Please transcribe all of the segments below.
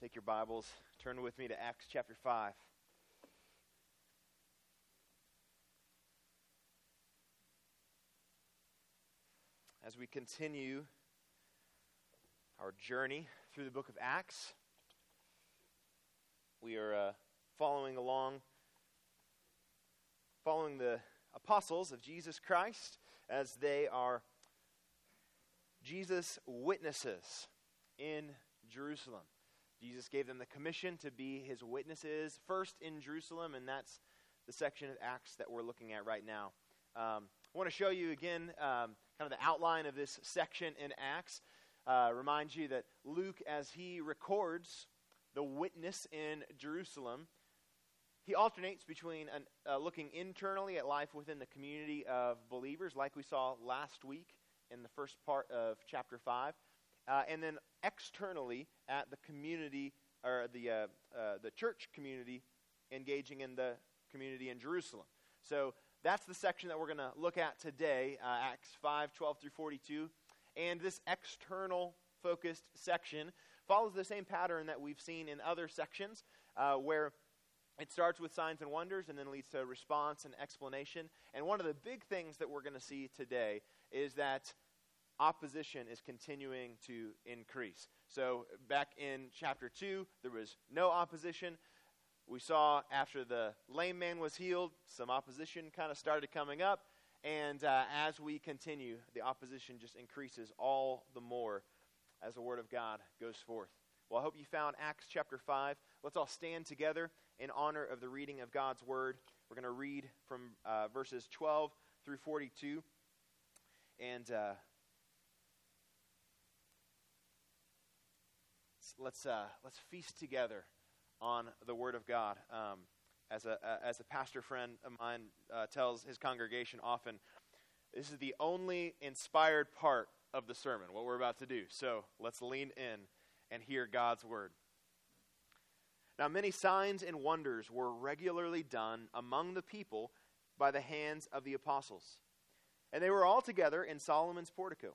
Take your Bibles, turn with me to Acts chapter 5. As we continue our journey through the book of Acts, we are uh, following along, following the apostles of Jesus Christ as they are Jesus' witnesses in Jerusalem. Jesus gave them the commission to be his witnesses first in Jerusalem, and that's the section of Acts that we're looking at right now. Um, I want to show you again um, kind of the outline of this section in Acts. Uh, remind you that Luke, as he records the witness in Jerusalem, he alternates between an, uh, looking internally at life within the community of believers, like we saw last week in the first part of chapter 5, uh, and then externally at the community or the uh, uh, the church community engaging in the community in Jerusalem. So that's the section that we're going to look at today, uh, Acts 5, 12 through 42. And this external focused section follows the same pattern that we've seen in other sections, uh, where it starts with signs and wonders and then leads to response and explanation. And one of the big things that we're going to see today is that opposition is continuing to increase. So, back in chapter 2, there was no opposition. We saw after the lame man was healed, some opposition kind of started coming up. And uh, as we continue, the opposition just increases all the more as the Word of God goes forth. Well, I hope you found Acts chapter 5. Let's all stand together in honor of the reading of God's Word. We're going to read from uh, verses 12 through 42. And uh, let's, uh, let's feast together on the Word of God. Um, as, a, as a pastor friend of mine uh, tells his congregation often, this is the only inspired part of the sermon, what we're about to do. So let's lean in and hear God's Word. Now, many signs and wonders were regularly done among the people by the hands of the apostles. And they were all together in Solomon's portico.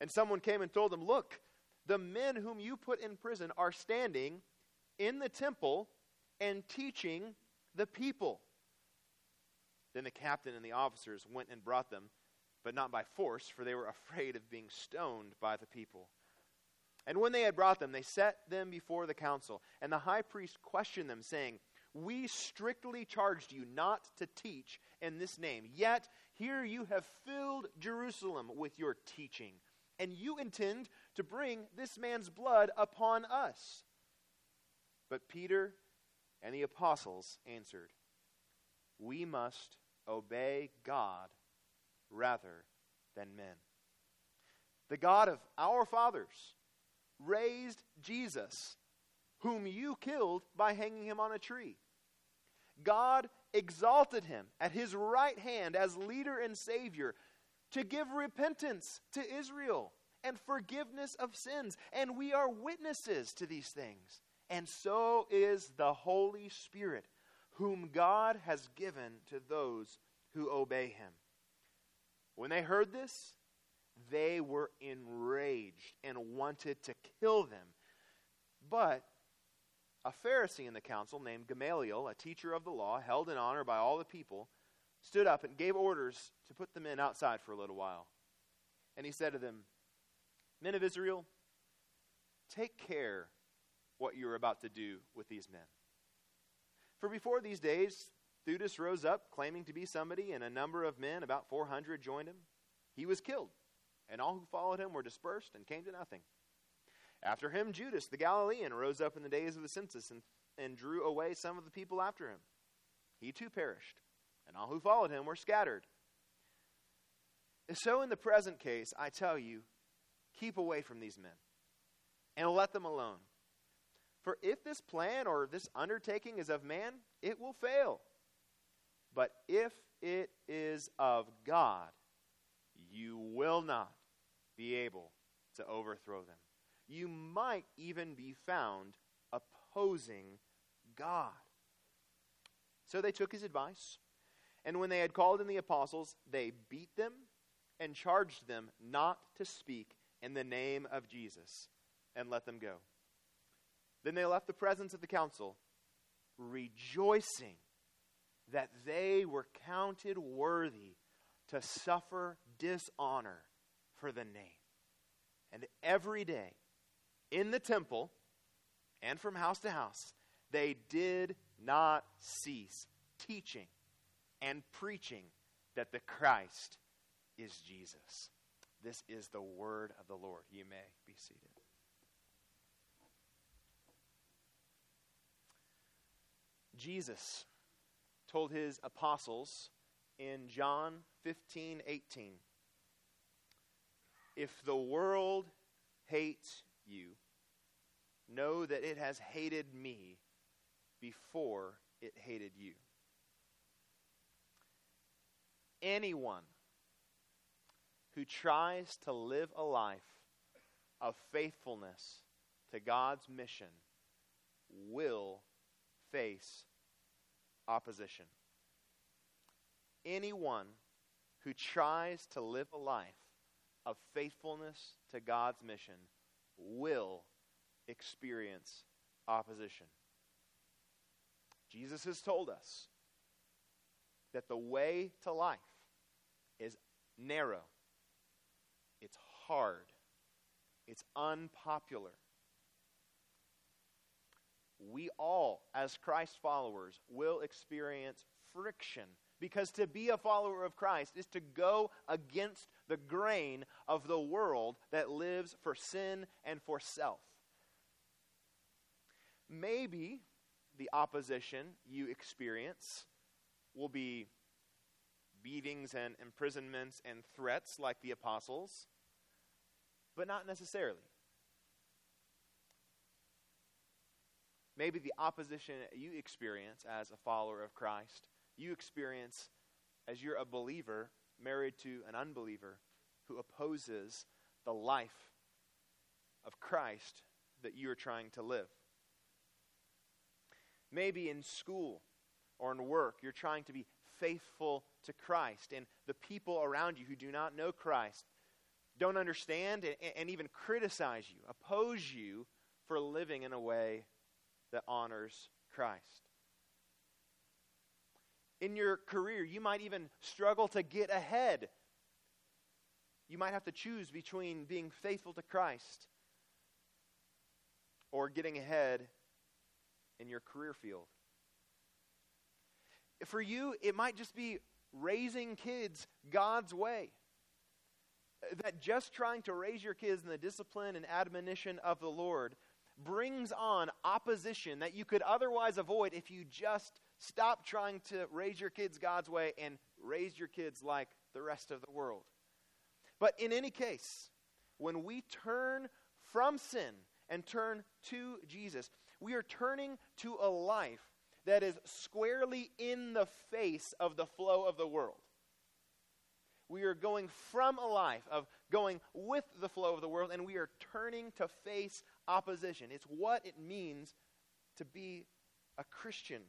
And someone came and told them, Look, the men whom you put in prison are standing in the temple and teaching the people. Then the captain and the officers went and brought them, but not by force, for they were afraid of being stoned by the people. And when they had brought them, they set them before the council. And the high priest questioned them, saying, We strictly charged you not to teach in this name. Yet here you have filled Jerusalem with your teaching and you intend to bring this man's blood upon us. But Peter and the apostles answered, We must obey God rather than men. The God of our fathers raised Jesus, whom you killed by hanging him on a tree. God exalted him at his right hand as leader and Savior to give repentance to Israel and forgiveness of sins. And we are witnesses to these things. And so is the Holy Spirit, whom God has given to those who obey him. When they heard this, they were enraged and wanted to kill them. But a Pharisee in the council named Gamaliel, a teacher of the law, held in honor by all the people, stood up and gave orders to put the men outside for a little while. And he said to them, Men of Israel, take care what you are about to do with these men. For before these days, Theudas rose up, claiming to be somebody, and a number of men, about 400, joined him. He was killed, and all who followed him were dispersed and came to nothing. After him, Judas the Galilean rose up in the days of the census and, and drew away some of the people after him. He too perished, and all who followed him were scattered. And So, in the present case, I tell you, keep away from these men and let them alone. For if this plan or this undertaking is of man, it will fail. But if it is of God, you will not be able to overthrow them. You might even be found opposing God. So they took his advice, and when they had called in the apostles, they beat them and charged them not to speak in the name of Jesus, and let them go. Then they left the presence of the council, rejoicing that they were counted worthy to suffer dishonor for the name. And every day in the temple and from house to house, they did not cease teaching and preaching that the Christ is Jesus. This is the word of the Lord. You may be seated. Jesus told his apostles in John 15 18, If the world hates you, know that it has hated me before it hated you. Anyone who tries to live a life of faithfulness to God's mission will face opposition. Anyone who tries to live a life of faithfulness to God's mission will experience opposition. Jesus has told us that the way to life is narrow, it's hard, it's unpopular. We all, as Christ followers, will experience friction because to be a follower of Christ is to go against the grain of the world that lives for sin and for self. Maybe the opposition you experience will be beatings and imprisonments and threats like the apostles, but not necessarily. Maybe the opposition you experience as a follower of Christ you experience as you're a believer married to an unbeliever who opposes the life of Christ that you are trying to live. Maybe in school or in work, you're trying to be faithful to Christ, and the people around you who do not know Christ don't understand and, and even criticize you, oppose you for living in a way that honors Christ in your career. You might even struggle to get ahead. You might have to choose between being faithful to Christ or getting ahead in your career field. For you, it might just be raising kids God's way. That just trying to raise your kids in the discipline and admonition of the Lord brings on opposition that you could otherwise avoid if you just Stop trying to raise your kids God's way and raise your kids like the rest of the world. But in any case, when we turn from sin and turn to Jesus, we are turning to a life that is squarely in the face of the flow of the world. We are going from a life of going with the flow of the world, and we are turning to face opposition. It's what it means to be a Christian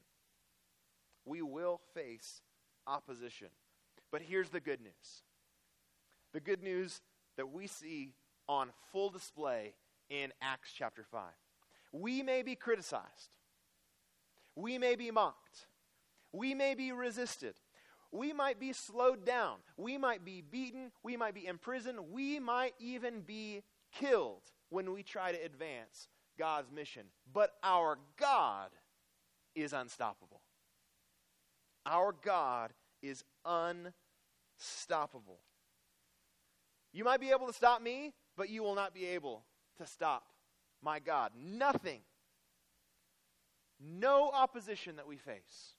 we will face opposition. But here's the good news the good news that we see on full display in Acts chapter 5. We may be criticized, we may be mocked, we may be resisted. We might be slowed down. We might be beaten. We might be imprisoned. We might even be killed when we try to advance God's mission. But our God is unstoppable. Our God is unstoppable. You might be able to stop me, but you will not be able to stop my God. Nothing, no opposition that we face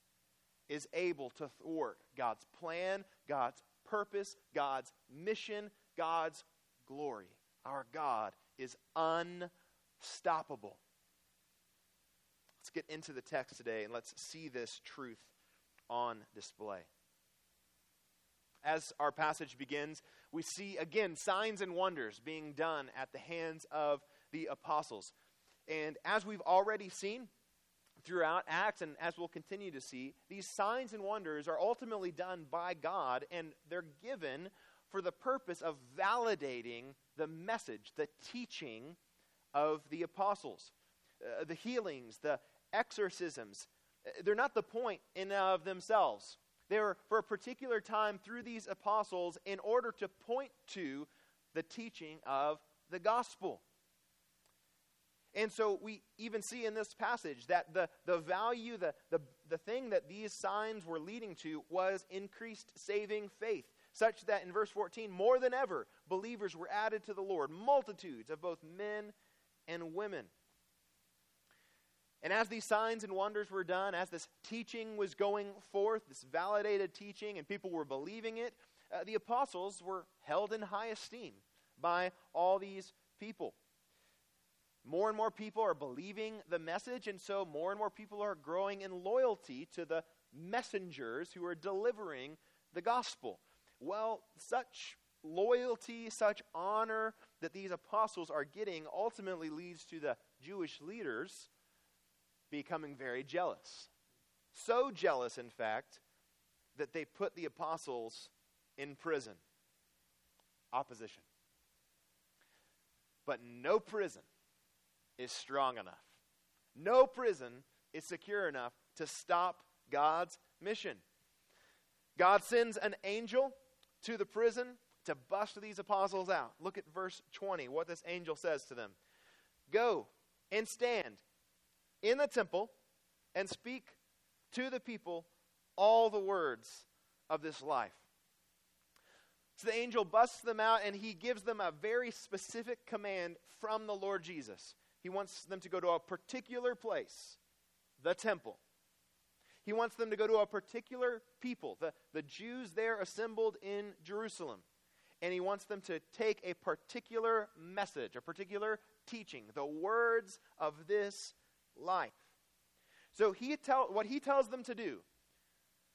is able to thwart God's plan, God's purpose, God's mission, God's glory. Our God is unstoppable. Let's get into the text today and let's see this truth on display. As our passage begins, we see again signs and wonders being done at the hands of the apostles. And as we've already seen throughout Acts, and as we'll continue to see, these signs and wonders are ultimately done by God, and they're given for the purpose of validating the message, the teaching of the apostles. Uh, the healings, the exorcisms, uh, they're not the point in of themselves. They were for a particular time through these apostles in order to point to the teaching of the gospel. And so we even see in this passage that the, the value, the, the, the thing that these signs were leading to was increased saving faith, such that in verse 14, more than ever, believers were added to the Lord, multitudes of both men and women. And as these signs and wonders were done, as this teaching was going forth, this validated teaching, and people were believing it, uh, the apostles were held in high esteem by all these people. More and more people are believing the message, and so more and more people are growing in loyalty to the messengers who are delivering the gospel. Well, such loyalty, such honor that these apostles are getting ultimately leads to the Jewish leaders becoming very jealous. So jealous, in fact, that they put the apostles in prison. Opposition. But no prison is strong enough. No prison is secure enough to stop God's mission. God sends an angel to the prison to bust these apostles out. Look at verse 20, what this angel says to them Go and stand in the temple and speak to the people all the words of this life. So the angel busts them out and he gives them a very specific command from the Lord Jesus. He wants them to go to a particular place, the temple. He wants them to go to a particular people, the, the Jews there assembled in Jerusalem. And he wants them to take a particular message, a particular teaching, the words of this life. So he tell, what he tells them to do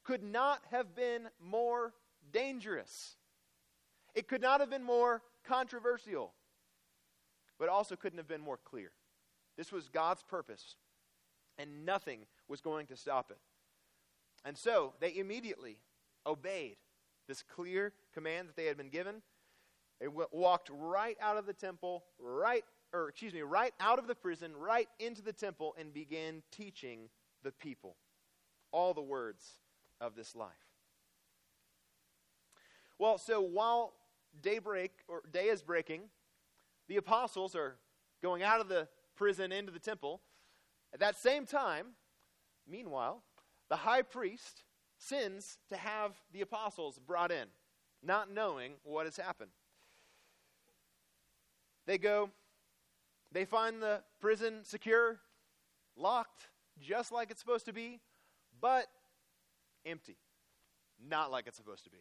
could not have been more dangerous. It could not have been more controversial, but also couldn't have been more clear. This was God's purpose, and nothing was going to stop it. And so they immediately obeyed this clear command that they had been given. They w- walked right out of the temple, right, or excuse me, right out of the prison, right into the temple, and began teaching the people all the words of this life. Well, so while daybreak or day is breaking, the apostles are going out of the prison into the temple. At that same time, meanwhile, the high priest sins to have the apostles brought in, not knowing what has happened. They go, they find the prison secure, locked, just like it's supposed to be, but empty. Not like it's supposed to be.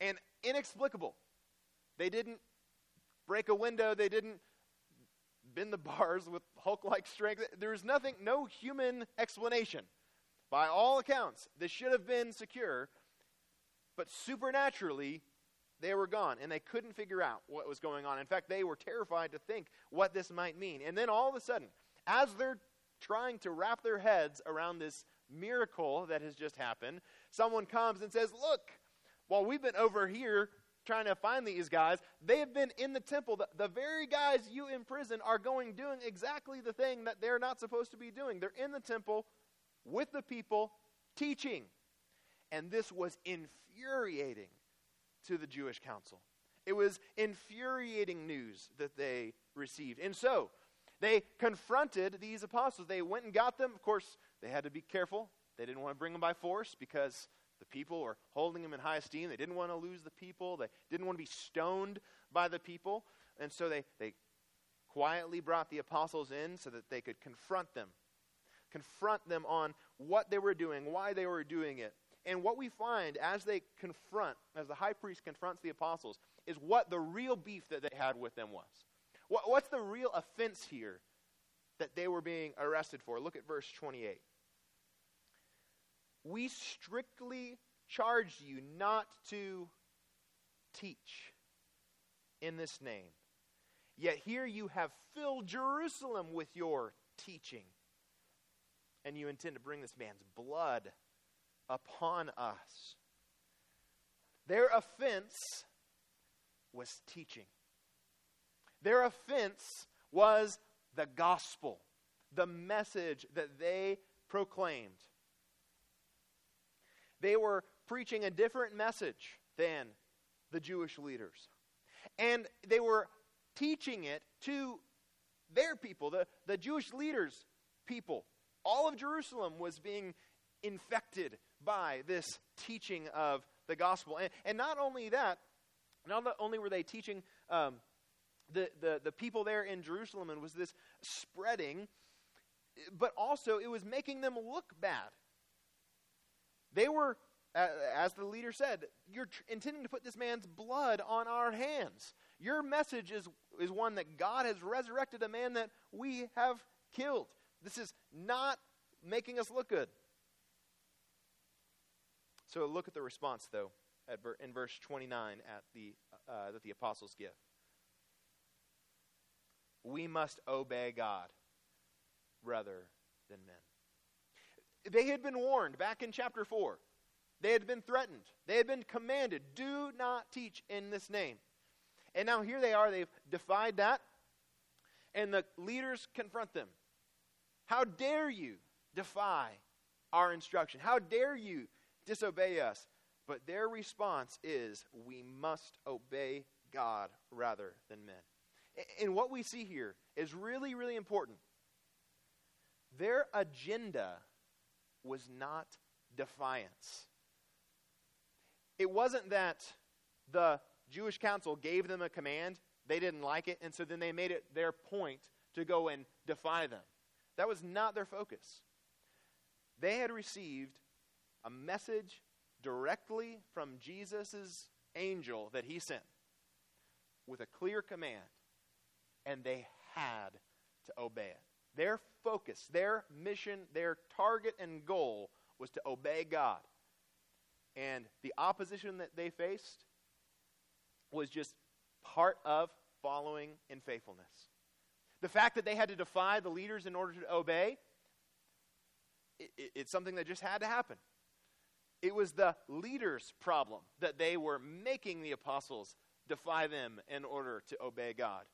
And inexplicable. They didn't break a window, they didn't bend the bars with Hulk like strength. There's nothing, no human explanation. By all accounts, this should have been secure, but supernaturally, they were gone and they couldn't figure out what was going on. In fact, they were terrified to think what this might mean. And then all of a sudden, as they're trying to wrap their heads around this miracle that has just happened, someone comes and says, Look, While we've been over here trying to find these guys, they have been in the temple. The, the very guys you imprison are going doing exactly the thing that they're not supposed to be doing. They're in the temple with the people teaching. And this was infuriating to the Jewish council. It was infuriating news that they received. And so, they confronted these apostles. They went and got them. Of course, they had to be careful. They didn't want to bring them by force because the people were holding them in high esteem. They didn't want to lose the people. They didn't want to be stoned by the people. And so they, they quietly brought the apostles in so that they could confront them. Confront them on what they were doing, why they were doing it. And what we find as they confront, as the high priest confronts the apostles, is what the real beef that they had with them was. What, what's the real offense here that they were being arrested for? Look at verse 28. We strictly charge you not to teach in this name. Yet here you have filled Jerusalem with your teaching. And you intend to bring this man's blood upon us. Their offense was teaching. Their offense was the gospel, the message that they proclaimed. They were preaching a different message than the Jewish leaders. And they were teaching it to their people, the, the Jewish leaders' people. All of Jerusalem was being infected by this teaching of the gospel. And, and not only that, not only were they teaching um, the, the, the people there in Jerusalem and was this spreading, but also it was making them look bad. They were, as the leader said, you're intending to put this man's blood on our hands. Your message is, is one that God has resurrected a man that we have killed. This is not making us look good. So look at the response, though, at, in verse 29 at the, uh, that the apostles give. We must obey God rather than men. They had been warned back in chapter 4. They had been threatened. They had been commanded, do not teach in this name. And now here they are, they've defied that, and the leaders confront them. How dare you defy our instruction? How dare you disobey us? But their response is, we must obey God rather than men. And what we see here is really, really important. Their agenda was not defiance. It wasn't that the Jewish council gave them a command, they didn't like it, and so then they made it their point to go and defy them. That was not their focus. They had received a message directly from Jesus' angel that he sent with a clear command, and they had to obey it. Their focus, their mission, their target and goal was to obey God. And the opposition that they faced was just part of following in faithfulness. The fact that they had to defy the leaders in order to obey, it, it, it's something that just had to happen. It was the leaders' problem that they were making the apostles defy them in order to obey God.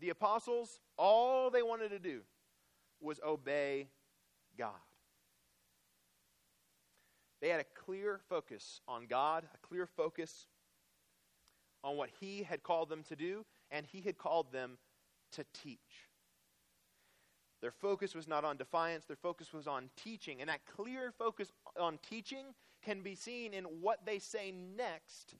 The apostles, all they wanted to do was obey God. They had a clear focus on God, a clear focus on what He had called them to do, and He had called them to teach. Their focus was not on defiance, their focus was on teaching. And that clear focus on teaching can be seen in what they say next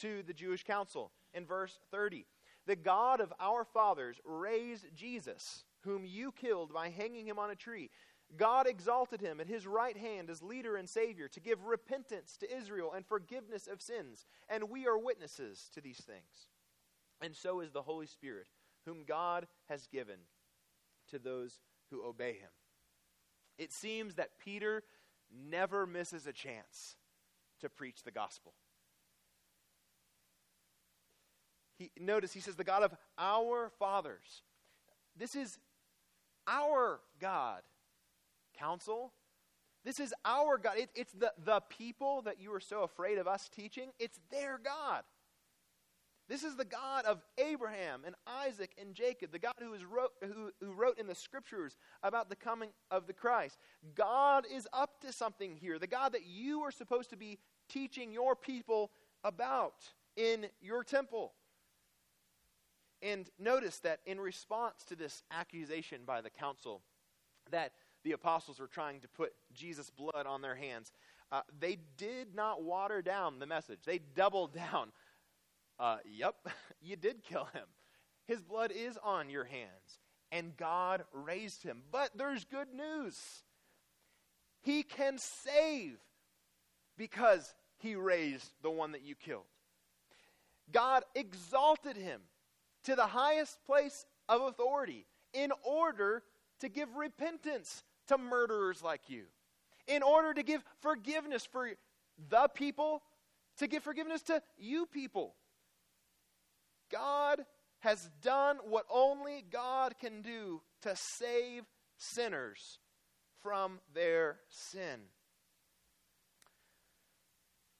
to the Jewish council in verse 30. The God of our fathers raised Jesus, whom you killed by hanging him on a tree. God exalted him at his right hand as leader and Savior to give repentance to Israel and forgiveness of sins. And we are witnesses to these things. And so is the Holy Spirit, whom God has given to those who obey him. It seems that Peter never misses a chance to preach the gospel. He, notice he says, the God of our fathers. This is our God. Council, This is our God. It, it's the, the people that you are so afraid of us teaching, it's their God. This is the God of Abraham and Isaac and Jacob, the God who, is wrote, who, who wrote in the scriptures about the coming of the Christ. God is up to something here. The God that you are supposed to be teaching your people about in your temple. And notice that in response to this accusation by the council that the apostles were trying to put Jesus' blood on their hands, uh, they did not water down the message. They doubled down. Uh, yep, you did kill him. His blood is on your hands, and God raised him. But there's good news. He can save because he raised the one that you killed. God exalted him to the highest place of authority in order to give repentance to murderers like you, in order to give forgiveness for the people, to give forgiveness to you people. God has done what only God can do to save sinners from their sin.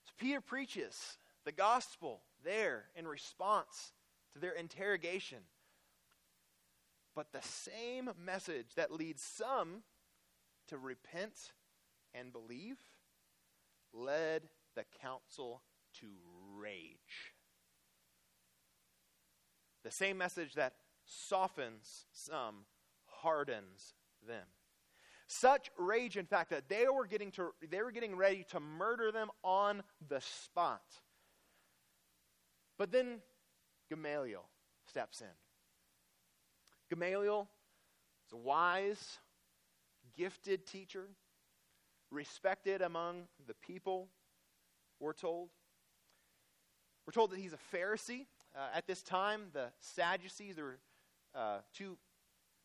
So Peter preaches the gospel there in response to their interrogation. But the same message that leads some to repent and believe led the council to rage. The same message that softens some hardens them. Such rage, in fact, that they were getting to they were getting ready to murder them on the spot. But then Gamaliel steps in. Gamaliel is a wise, gifted teacher, respected among the people, we're told. We're told that he's a Pharisee. Uh, at this time, the Sadducees, there were uh, two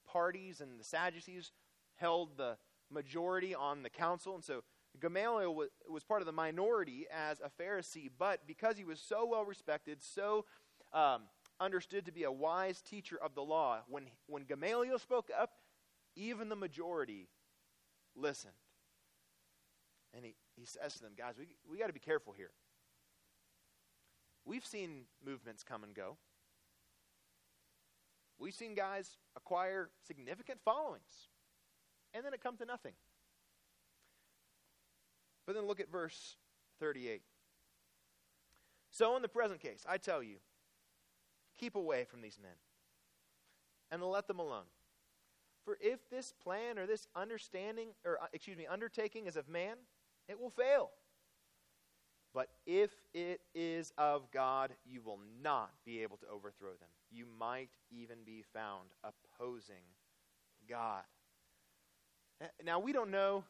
parties, and the Sadducees held the majority on the council. And so Gamaliel was, was part of the minority as a Pharisee, but because he was so well respected, so um, understood to be a wise teacher of the law, when, when Gamaliel spoke up, even the majority listened. And he, he says to them, guys, we, we got to be careful here. We've seen movements come and go. We've seen guys acquire significant followings, and then it comes to nothing. But then look at verse 38. So, in the present case, I tell you, keep away from these men and let them alone. For if this plan or this understanding, or uh, excuse me, undertaking is of man, it will fail. But if it is of God, you will not be able to overthrow them. You might even be found opposing God. Now, we don't know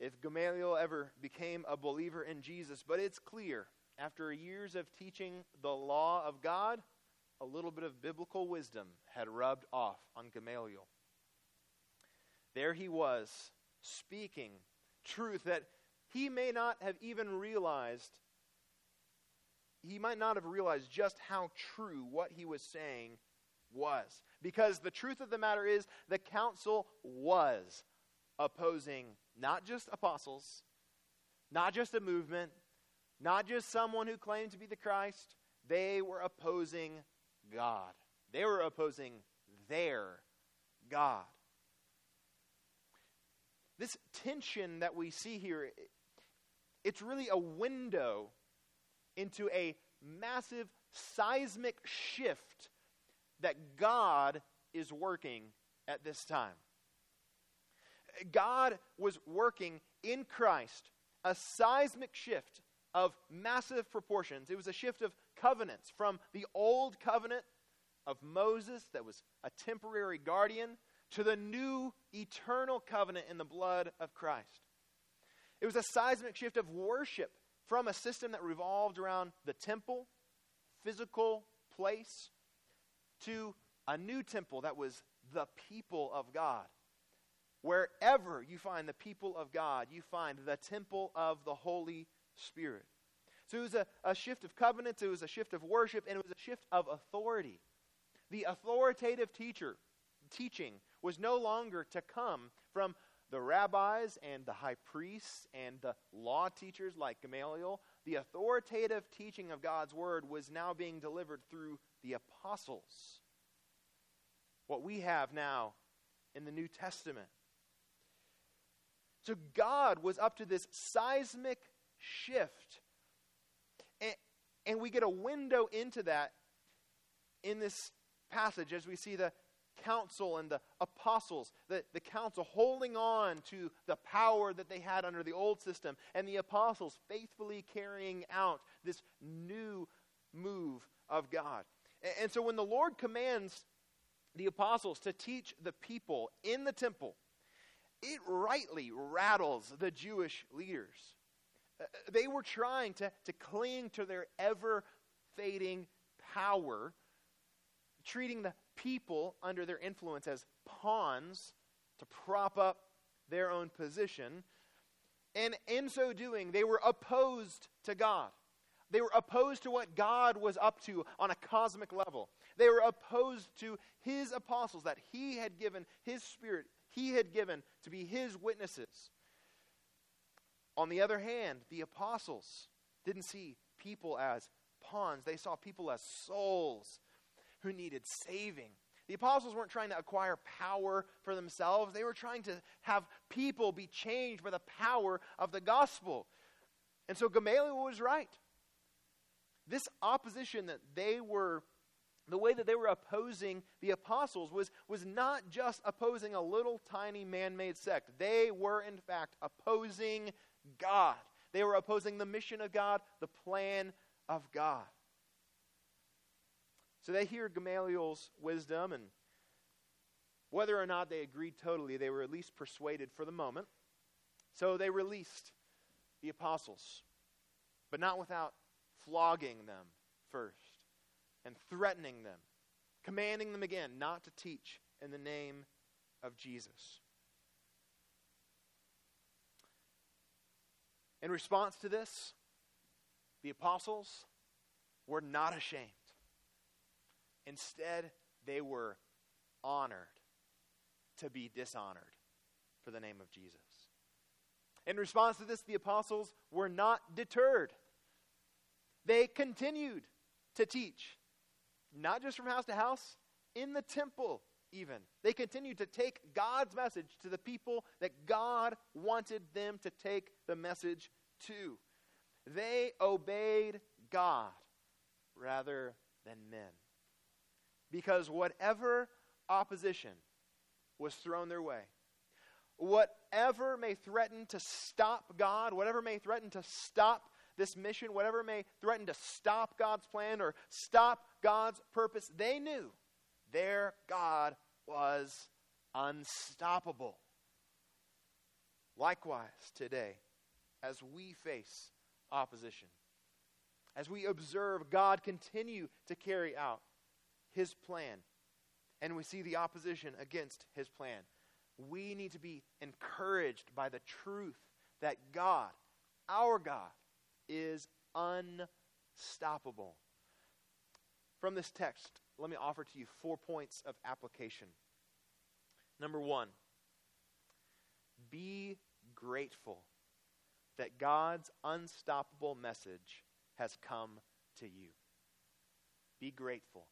if Gamaliel ever became a believer in Jesus, but it's clear after years of teaching the law of God, a little bit of biblical wisdom had rubbed off on Gamaliel. There he was, speaking truth that he may not have even realized, he might not have realized just how true what he was saying was. Because the truth of the matter is, the council was opposing not just apostles, not just a movement, not just someone who claimed to be the Christ. They were opposing God. They were opposing their God. This tension that we see here, it's really a window into a massive seismic shift that God is working at this time. God was working in Christ a seismic shift of massive proportions. It was a shift of covenants from the old covenant of Moses, that was a temporary guardian, to the new eternal covenant in the blood of Christ. It was a seismic shift of worship from a system that revolved around the temple, physical place, to a new temple that was the people of God. Wherever you find the people of God, you find the temple of the Holy Spirit. So it was a, a shift of covenants, it was a shift of worship, and it was a shift of authority. The authoritative teacher teaching was no longer to come from the rabbis and the high priests and the law teachers like Gamaliel, the authoritative teaching of God's word was now being delivered through the apostles. What we have now in the New Testament. So God was up to this seismic shift. And, and we get a window into that in this passage as we see the council and the apostles, the, the council holding on to the power that they had under the old system, and the apostles faithfully carrying out this new move of God. And, and so when the Lord commands the apostles to teach the people in the temple, it rightly rattles the Jewish leaders. Uh, they were trying to, to cling to their ever fading power, treating the people under their influence as pawns to prop up their own position. And in so doing, they were opposed to God. They were opposed to what God was up to on a cosmic level. They were opposed to his apostles that he had given his spirit, he had given to be his witnesses. On the other hand, the apostles didn't see people as pawns, they saw people as souls who needed saving. The apostles weren't trying to acquire power for themselves, they were trying to have people be changed by the power of the gospel. And so Gamaliel was right. This opposition that they were, the way that they were opposing the apostles was, was not just opposing a little tiny man made sect. They were, in fact, opposing God. They were opposing the mission of God, the plan of God. So they hear Gamaliel's wisdom, and whether or not they agreed totally, they were at least persuaded for the moment. So they released the apostles, but not without flogging them first and threatening them, commanding them again not to teach in the name of Jesus. In response to this, the apostles were not ashamed. Instead, they were honored to be dishonored for the name of Jesus. In response to this, the apostles were not deterred. They continued to teach, not just from house to house, in the temple, even. They continued to take God's message to the people that God wanted them to take the message to. They obeyed God rather than men. Because whatever opposition was thrown their way, whatever may threaten to stop God, whatever may threaten to stop this mission, whatever may threaten to stop God's plan or stop God's purpose, they knew their God was unstoppable. Likewise, today, as we face opposition, as we observe God continue to carry out his plan, and we see the opposition against his plan, we need to be encouraged by the truth that God, our God, is unstoppable. From this text, let me offer to you four points of application. Number one, be grateful that God's unstoppable message has come to you. Be grateful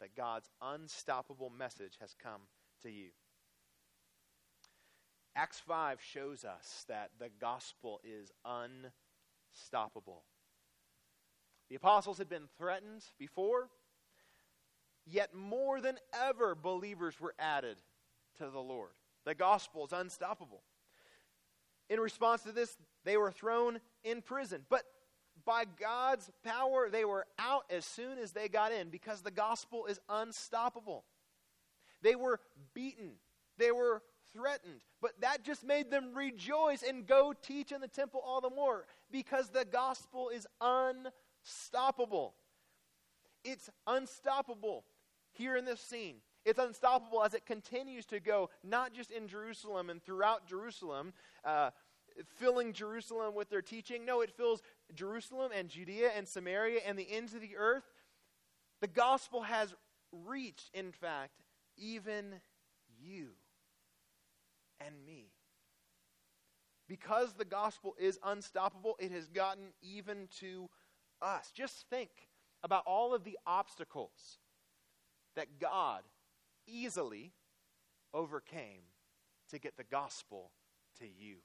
that God's unstoppable message has come to you. Acts 5 shows us that the gospel is unstoppable. The apostles had been threatened before, yet more than ever, believers were added to the Lord. The gospel is unstoppable. In response to this, they were thrown in prison. But by God's power, they were out as soon as they got in because the gospel is unstoppable. They were beaten, they were threatened, but that just made them rejoice and go teach in the temple all the more because the gospel is unstoppable. It's unstoppable here in this scene. It's unstoppable as it continues to go, not just in Jerusalem and throughout Jerusalem, uh, filling Jerusalem with their teaching. No, it fills Jerusalem and Judea and Samaria and the ends of the earth. The gospel has reached, in fact, even you and me. Because the gospel is unstoppable, it has gotten even to us. Just think about all of the obstacles that God easily overcame to get the gospel to you,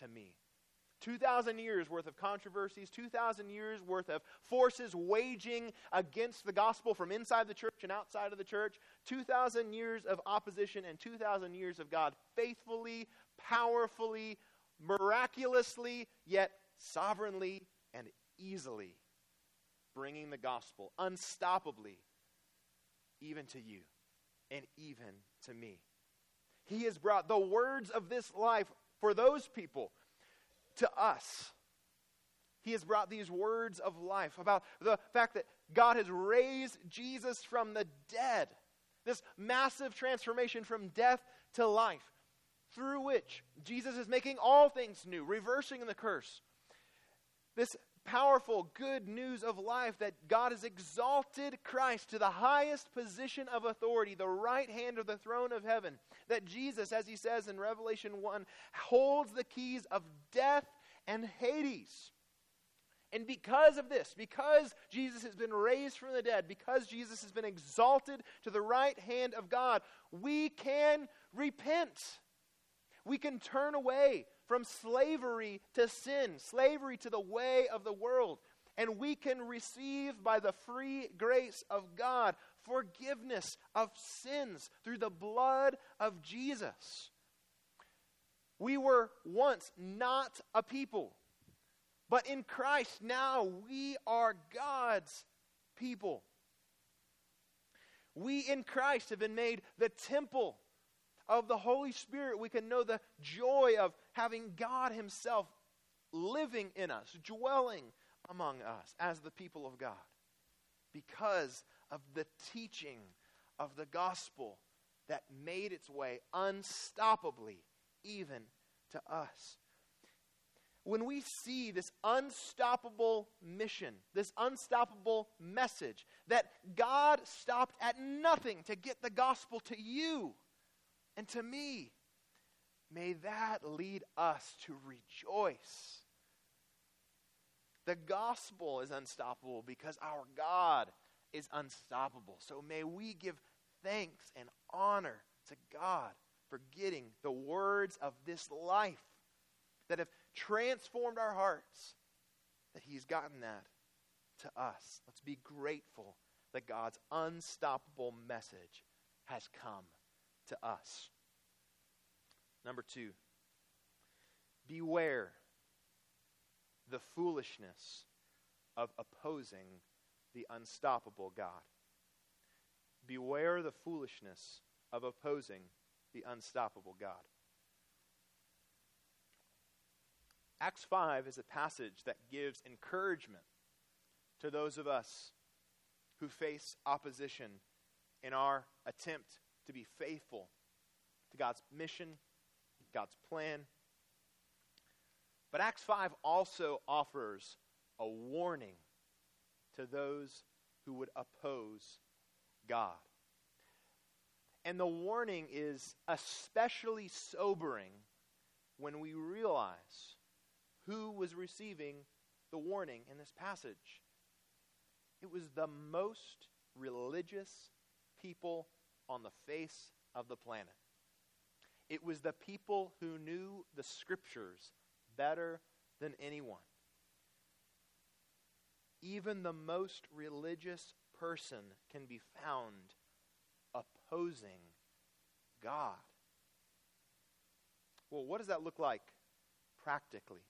to me. 2,000 years worth of controversies, 2,000 years worth of forces waging against the gospel from inside the church and outside of the church, 2,000 years of opposition, and 2,000 years of God faithfully, powerfully, miraculously, yet sovereignly and easily bringing the gospel unstoppably even to you and even to me. He has brought the words of this life for those people to us. He has brought these words of life about the fact that God has raised Jesus from the dead. This massive transformation from death to life, through which Jesus is making all things new, reversing the curse. This powerful good news of life that God has exalted Christ to the highest position of authority, the right hand of the throne of heaven. That Jesus, as he says in Revelation 1, holds the keys of death and Hades. And because of this, because Jesus has been raised from the dead, because Jesus has been exalted to the right hand of God, we can repent. We can turn away from slavery to sin, slavery to the way of the world. And we can receive by the free grace of God forgiveness of sins through the blood of Jesus. We were once not a people, but in Christ now we are God's people. We in Christ have been made the temple of the Holy Spirit. We can know the joy of having God Himself living in us, dwelling among us as the people of God because of the teaching of the gospel that made its way unstoppably even to us. When we see this unstoppable mission, this unstoppable message, that God stopped at nothing to get the gospel to you and to me, May that lead us to rejoice. The gospel is unstoppable because our God is unstoppable. So may we give thanks and honor to God for getting the words of this life that have transformed our hearts, that He's gotten that to us. Let's be grateful that God's unstoppable message has come to us. Number two, beware the foolishness of opposing the unstoppable God. Beware the foolishness of opposing the unstoppable God. Acts 5 is a passage that gives encouragement to those of us who face opposition in our attempt to be faithful to God's mission God's plan. But Acts 5 also offers a warning to those who would oppose God. And the warning is especially sobering when we realize who was receiving the warning in this passage. It was the most religious people on the face of the planet. It was the people who knew the scriptures better than anyone. Even the most religious person can be found opposing God. Well, what does that look like practically?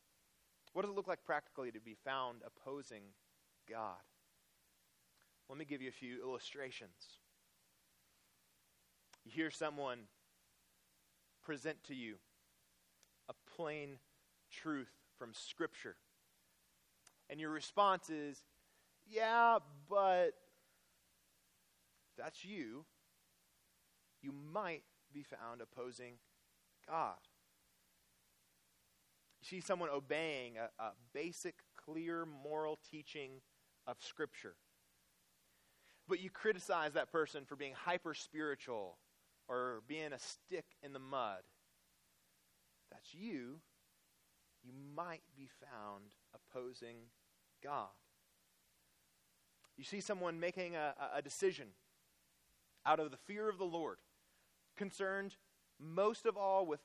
What does it look like practically to be found opposing God? Let me give you a few illustrations. You hear someone present to you a plain truth from Scripture. And your response is, yeah, but that's you. You might be found opposing God. You see someone obeying a, a basic, clear moral teaching of Scripture. But you criticize that person for being hyper spiritual or being a stick in the mud. That's you you might be found opposing God. You see someone making a, a decision out of the fear of the Lord, concerned most of all with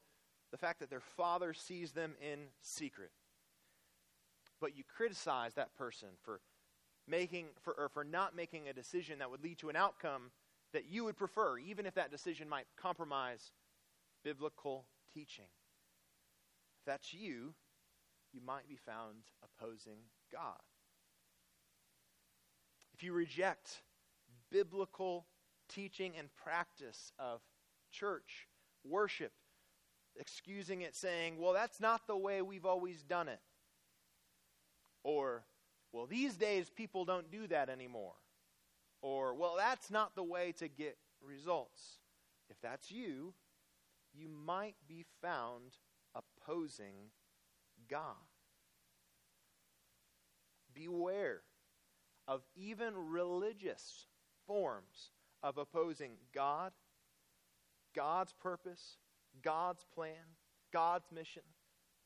the fact that their father sees them in secret. But you criticize that person for making for or for not making a decision that would lead to an outcome that you would prefer, even if that decision might compromise biblical teaching. If that's you, you might be found opposing God. If you reject biblical teaching and practice of church, worship, excusing it, saying, well, that's not the way we've always done it. Or, well, these days people don't do that anymore. Or, well, that's not the way to get results. If that's you, you might be found opposing God. Beware of even religious forms of opposing God, God's purpose, God's plan, God's mission,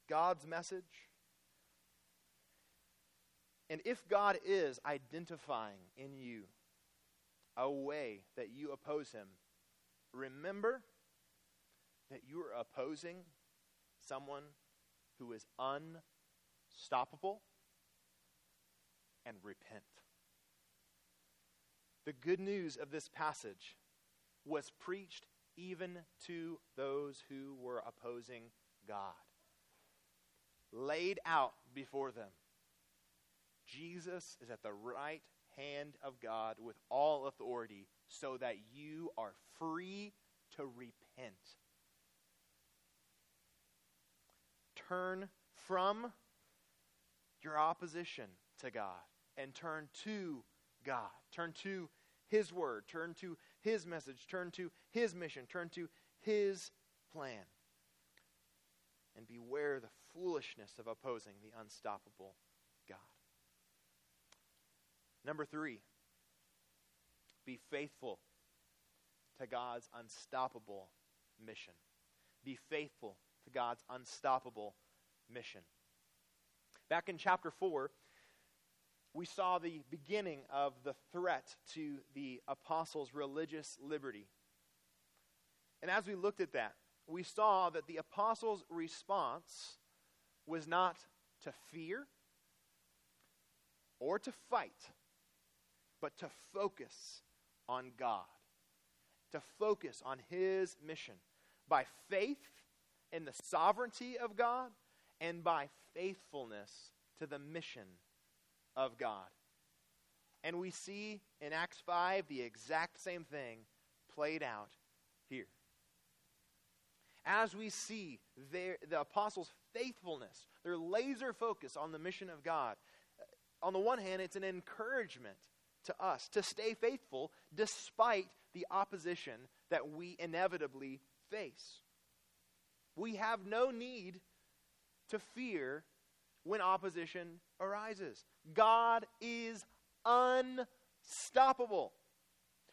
God's message. And if God is identifying in you a way that you oppose Him, remember that you are opposing someone who is unstoppable and repent. The good news of this passage was preached even to those who were opposing God, laid out before them. Jesus is at the right hand of God with all authority so that you are free to repent. Turn from your opposition to God and turn to God. Turn to His Word. Turn to His message. Turn to His mission. Turn to His plan. And beware the foolishness of opposing the unstoppable God. Number three, be faithful to God's unstoppable mission. Be faithful to God's unstoppable mission. Back in chapter 4, we saw the beginning of the threat to the apostles' religious liberty. And as we looked at that, we saw that the apostles' response was not to fear or to fight, but to focus on God, to focus on His mission by faith in the sovereignty of God and by faithfulness to the mission of God. And we see in Acts 5 the exact same thing played out here. As we see their, the apostles' faithfulness, their laser focus on the mission of God, on the one hand, it's an encouragement to us to stay faithful despite the opposition that we inevitably face. We have no need to fear when opposition arises. God is unstoppable.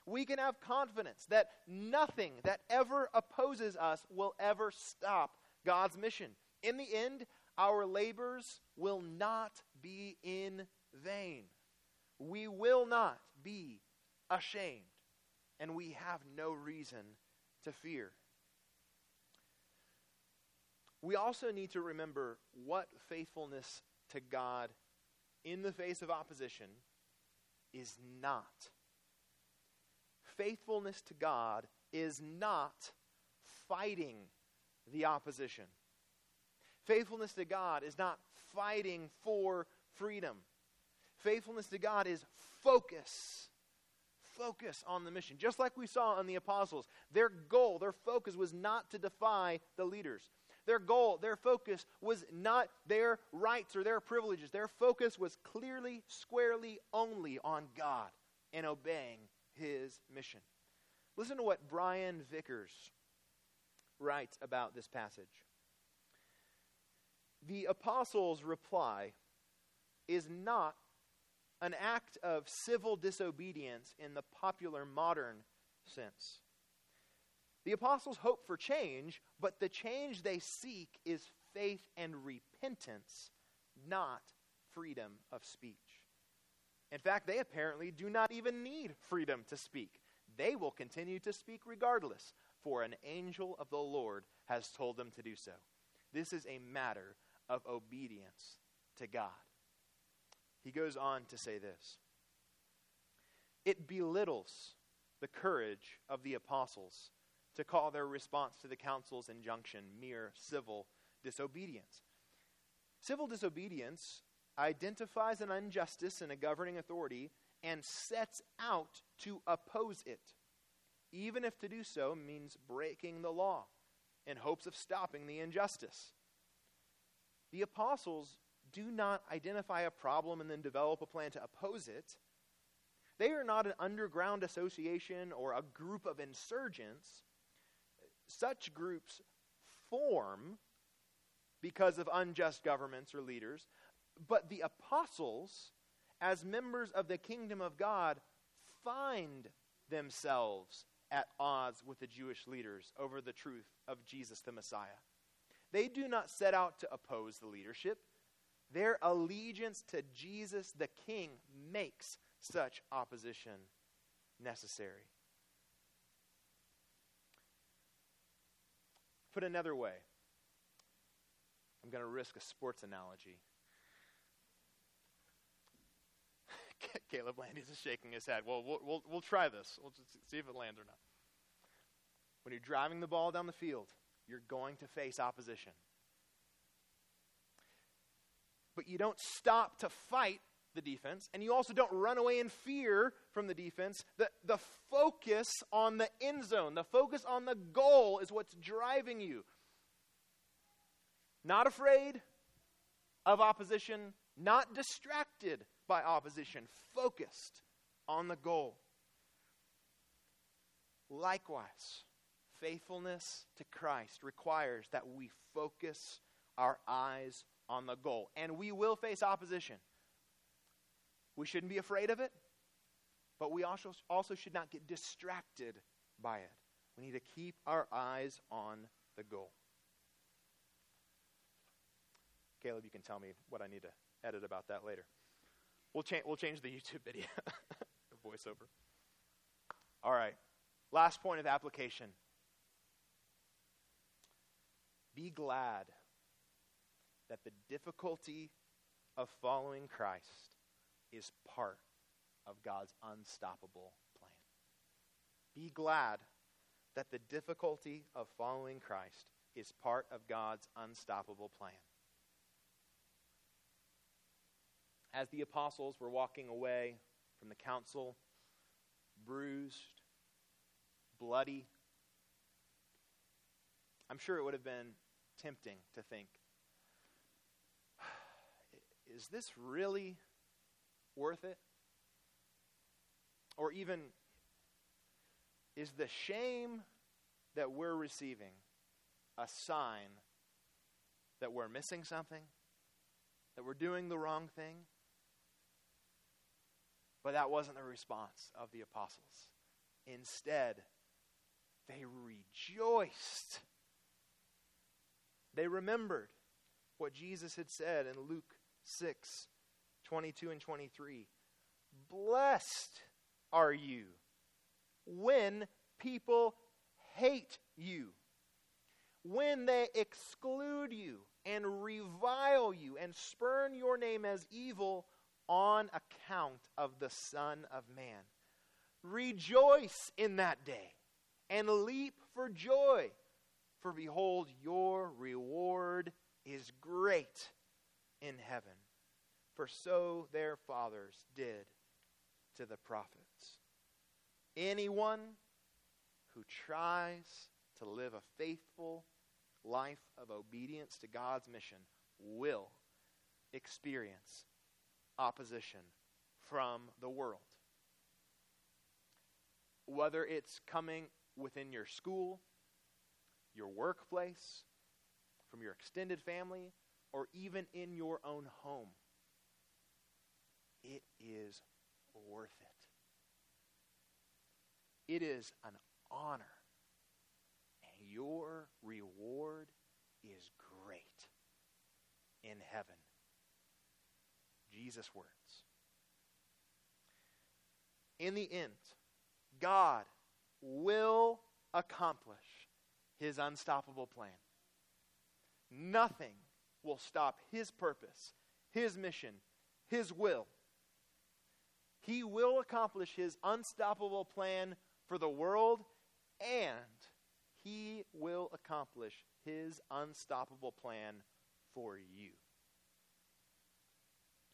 We can have confidence that nothing that ever opposes us will ever stop God's mission. In the end, our labors will not be in vain. We will not be ashamed, and we have no reason to fear. We also need to remember what faithfulness to God in the face of opposition is not. Faithfulness to God is not fighting the opposition. Faithfulness to God is not fighting for freedom. Faithfulness to God is focus. Focus on the mission. Just like we saw on the apostles, their goal, their focus was not to defy the leaders. Their goal, their focus was not their rights or their privileges. Their focus was clearly, squarely only on God and obeying his mission. Listen to what Brian Vickers writes about this passage. The apostles' reply is not an act of civil disobedience in the popular modern sense. The apostles hope for change, but the change they seek is faith and repentance, not freedom of speech. In fact, they apparently do not even need freedom to speak. They will continue to speak regardless, for an angel of the Lord has told them to do so. This is a matter of obedience to God. He goes on to say this It belittles the courage of the apostles to call their response to the council's injunction mere civil disobedience. Civil disobedience identifies an injustice in a governing authority and sets out to oppose it, even if to do so means breaking the law in hopes of stopping the injustice. The apostles do not identify a problem and then develop a plan to oppose it. They are not an underground association or a group of insurgents. Such groups form because of unjust governments or leaders, but the apostles, as members of the kingdom of God, find themselves at odds with the Jewish leaders over the truth of Jesus the Messiah. They do not set out to oppose the leadership. Their allegiance to Jesus the King makes such opposition necessary. Put another way, I'm going to risk a sports analogy. Caleb Landis is shaking his head. Well, well, we'll, try this. We'll just see if it lands or not. When you're driving the ball down the field, you're going to face opposition. But you don't stop to fight the defense, and you also don't run away in fear from the defense. The, the focus on the end zone, the focus on the goal is what's driving you. Not afraid of opposition, not distracted by opposition, focused on the goal. Likewise, faithfulness to Christ requires that we focus our eyes on the goal. And we will face opposition. We shouldn't be afraid of it, but we also, also should not get distracted by it. We need to keep our eyes on the goal. Caleb, you can tell me what I need to edit about that later. We'll, cha- we'll change the YouTube video, the voiceover. All right. Last point of application. Be glad that the difficulty of following Christ is part of God's unstoppable plan. Be glad that the difficulty of following Christ is part of God's unstoppable plan. As the apostles were walking away from the council, bruised, bloody, I'm sure it would have been tempting to think, is this really worth it? Or even, is the shame that we're receiving a sign that we're missing something? That we're doing the wrong thing? But that wasn't the response of the apostles. Instead, they rejoiced. They remembered what Jesus had said in Luke 6 22 and 23. Blessed are you when people hate you, when they exclude you and revile you and spurn your name as evil on account of the Son of Man. Rejoice in that day and leap for joy, for behold, your reward is great in heaven. For so their fathers did to the prophets. Anyone who tries to live a faithful life of obedience to God's mission will experience opposition from the world. Whether it's coming within your school, your workplace, from your extended family, or even in your own home, it is worth it. It is an honor, and your reward is great. in heaven. Jesus' words. In the end, God will accomplish his unstoppable plan. Nothing will stop his purpose, his mission, his will. He will accomplish his unstoppable plan for the world, and he will accomplish his unstoppable plan for you.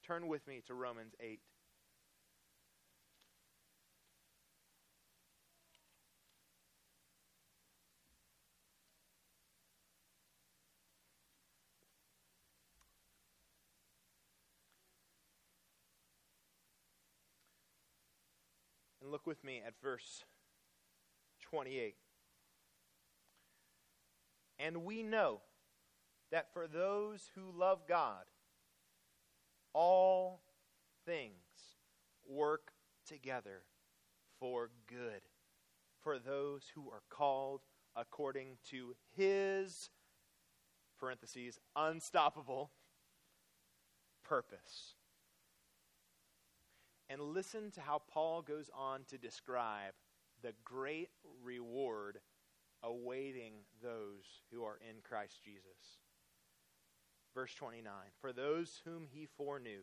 Turn with me to Romans 8. And look with me at verse 28. And we know that for those who love God, all things work together for good for those who are called according to his parentheses unstoppable purpose and listen to how Paul goes on to describe the great reward awaiting those who are in Christ Jesus. Verse 29 For those whom he foreknew,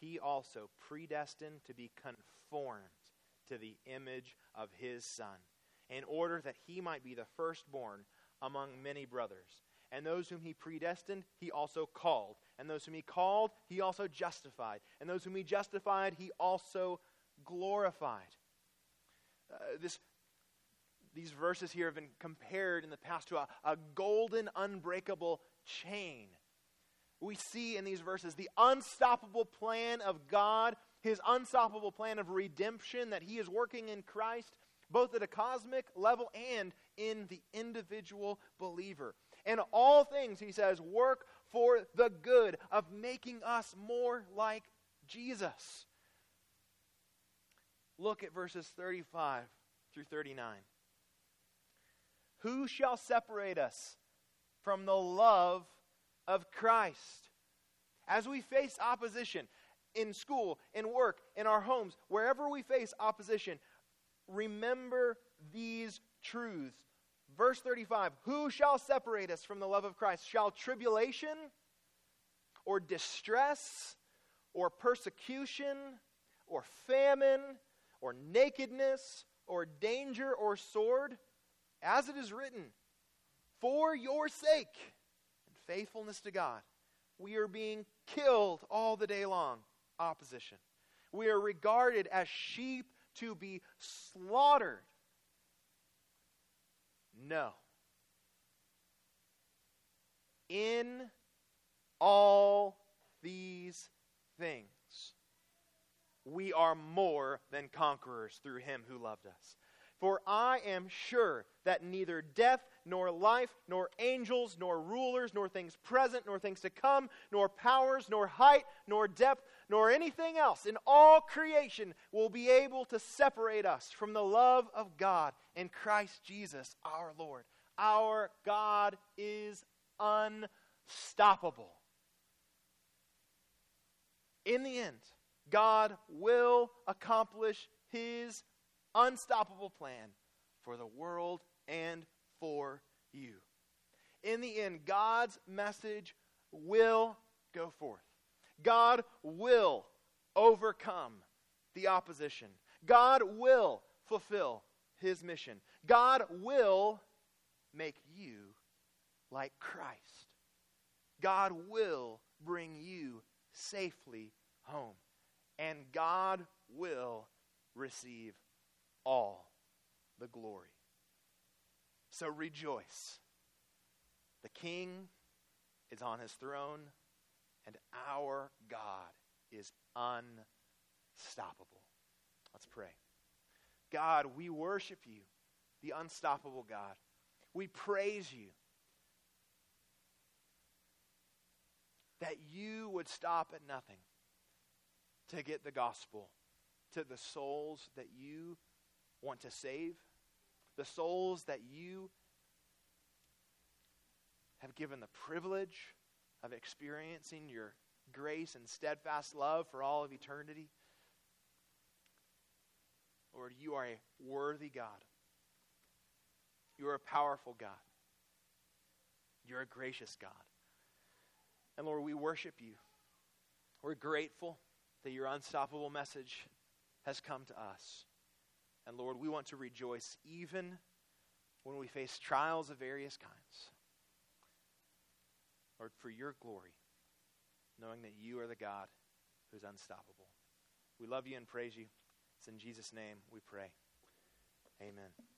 he also predestined to be conformed to the image of his Son, in order that he might be the firstborn among many brothers. And those whom he predestined, he also called. And those whom he called, he also justified. And those whom he justified, he also glorified. Uh, this, these verses here have been compared in the past to a, a golden, unbreakable chain. We see in these verses the unstoppable plan of God, his unstoppable plan of redemption that he is working in Christ, both at a cosmic level and in the individual believer. And all things, he says, work for the good of making us more like Jesus. Look at verses 35 through 39. Who shall separate us from the love of Christ? As we face opposition in school, in work, in our homes, wherever we face opposition, remember these truths Verse 35 Who shall separate us from the love of Christ? Shall tribulation or distress or persecution or famine or nakedness or danger or sword? As it is written, for your sake and faithfulness to God, we are being killed all the day long. Opposition. We are regarded as sheep to be slaughtered. No. In all these things, we are more than conquerors through him who loved us. For I am sure that neither death, nor life, nor angels, nor rulers, nor things present, nor things to come, nor powers, nor height, nor depth, nor anything else in all creation will be able to separate us from the love of God in Christ Jesus our Lord. Our God is unstoppable. In the end, God will accomplish his unstoppable plan for the world and for you. In the end, God's message will go forth. God will overcome the opposition. God will fulfill his mission. God will make you like Christ. God will bring you safely home. And God will receive all the glory. So rejoice. The King is on his throne, and our God is unstoppable. Let's pray. God, we worship you, the unstoppable God. We praise you that you would stop at nothing to get the gospel to the souls that you want to save, the souls that you have given the privilege of experiencing your grace and steadfast love for all of eternity. Lord, you are a worthy God. You are a powerful God. You're a gracious God. And Lord, we worship you. We're grateful that your unstoppable message has come to us. And Lord, we want to rejoice even when we face trials of various kinds. Lord, for your glory, knowing that you are the God who's unstoppable. We love you and praise you. It's in Jesus' name we pray. Amen.